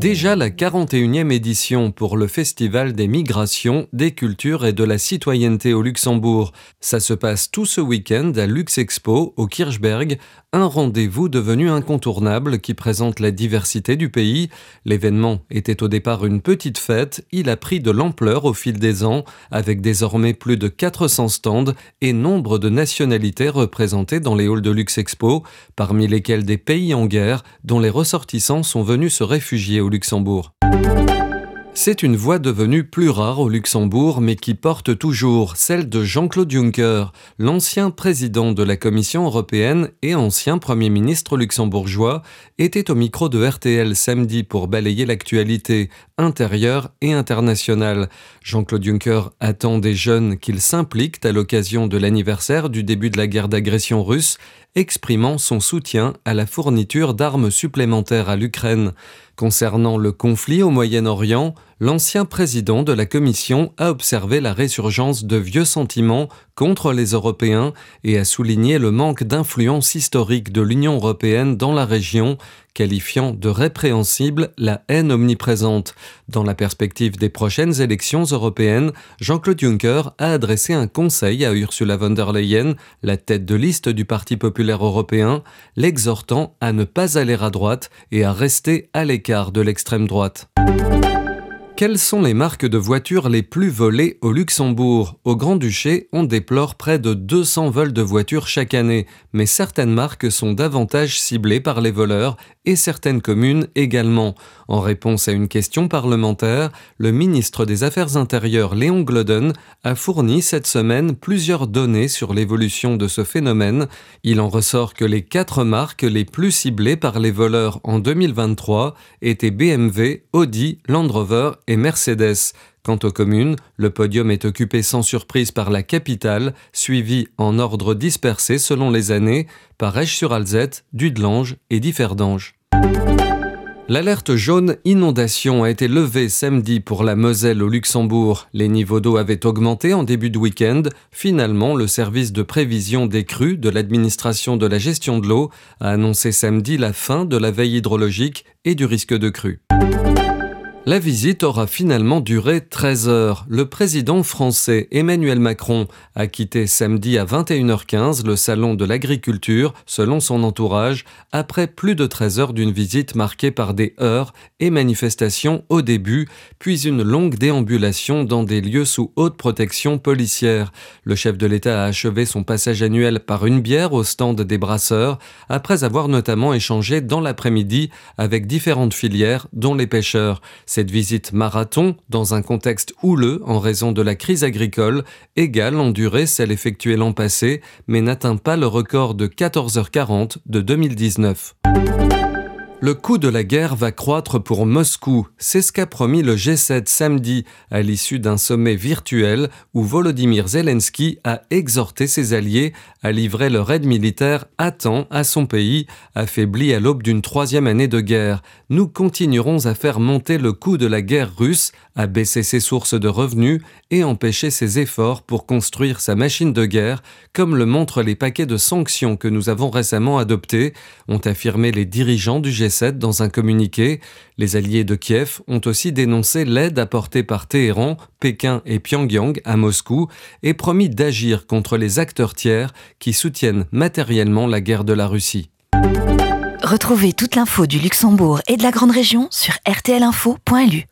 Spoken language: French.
Déjà la 41e édition pour le Festival des migrations, des cultures et de la citoyenneté au Luxembourg. Ça se passe tout ce week-end à Luxexpo, au Kirchberg, un rendez-vous devenu incontournable qui présente la diversité du pays. L'événement était au départ une petite fête, il a pris de l'ampleur au fil des ans, avec désormais plus de 400 stands et nombre de nationalités représentées dans les halls de Luxexpo, parmi lesquels des pays en guerre dont les ressortissants sont venus se réfugier au Luxembourg. C'est une voix devenue plus rare au Luxembourg, mais qui porte toujours, celle de Jean-Claude Juncker, l'ancien président de la Commission européenne et ancien Premier ministre luxembourgeois, était au micro de RTL samedi pour balayer l'actualité intérieure et internationale. Jean-Claude Juncker attend des jeunes qu'ils s'impliquent à l'occasion de l'anniversaire du début de la guerre d'agression russe exprimant son soutien à la fourniture d'armes supplémentaires à l'Ukraine. Concernant le conflit au Moyen-Orient, l'ancien président de la Commission a observé la résurgence de vieux sentiments contre les Européens et a souligné le manque d'influence historique de l'Union européenne dans la région, qualifiant de répréhensible la haine omniprésente. Dans la perspective des prochaines élections européennes, Jean-Claude Juncker a adressé un conseil à Ursula von der Leyen, la tête de liste du Parti populaire européen, l'exhortant à ne pas aller à droite et à rester à l'écart de l'extrême droite. Quelles sont les marques de voitures les plus volées au Luxembourg? Au Grand-Duché, on déplore près de 200 vols de voitures chaque année, mais certaines marques sont davantage ciblées par les voleurs et certaines communes également. En réponse à une question parlementaire, le ministre des Affaires intérieures Léon Gloden a fourni cette semaine plusieurs données sur l'évolution de ce phénomène. Il en ressort que les quatre marques les plus ciblées par les voleurs en 2023 étaient BMW, Audi, Land Rover et Mercedes. Quant aux communes, le podium est occupé sans surprise par la capitale, suivi en ordre dispersé selon les années par Esch-sur-Alzette, Dudelange et Differdange. L'alerte jaune inondation a été levée samedi pour la Moselle au Luxembourg. Les niveaux d'eau avaient augmenté en début de week-end. Finalement, le service de prévision des crues de l'administration de la gestion de l'eau a annoncé samedi la fin de la veille hydrologique et du risque de crue. La visite aura finalement duré 13 heures. Le président français Emmanuel Macron a quitté samedi à 21h15 le salon de l'agriculture, selon son entourage, après plus de 13 heures d'une visite marquée par des heures et manifestations au début, puis une longue déambulation dans des lieux sous haute protection policière. Le chef de l'État a achevé son passage annuel par une bière au stand des brasseurs, après avoir notamment échangé dans l'après-midi avec différentes filières, dont les pêcheurs. Cette visite marathon, dans un contexte houleux en raison de la crise agricole, égale en durée celle effectuée l'an passé, mais n'atteint pas le record de 14h40 de 2019. Le coût de la guerre va croître pour Moscou. C'est ce qu'a promis le G7 samedi à l'issue d'un sommet virtuel où Volodymyr Zelensky a exhorté ses alliés à livrer leur aide militaire à temps à son pays, affaibli à l'aube d'une troisième année de guerre. Nous continuerons à faire monter le coût de la guerre russe, à baisser ses sources de revenus et empêcher ses efforts pour construire sa machine de guerre, comme le montrent les paquets de sanctions que nous avons récemment adoptés, ont affirmé les dirigeants du G7 dans un communiqué. Les alliés de Kiev ont aussi dénoncé l'aide apportée par Téhéran, Pékin et Pyongyang à Moscou et promis d'agir contre les acteurs tiers qui soutiennent matériellement la guerre de la Russie. Retrouvez toute l'info du Luxembourg et de la Grande Région sur rtlinfo.lu.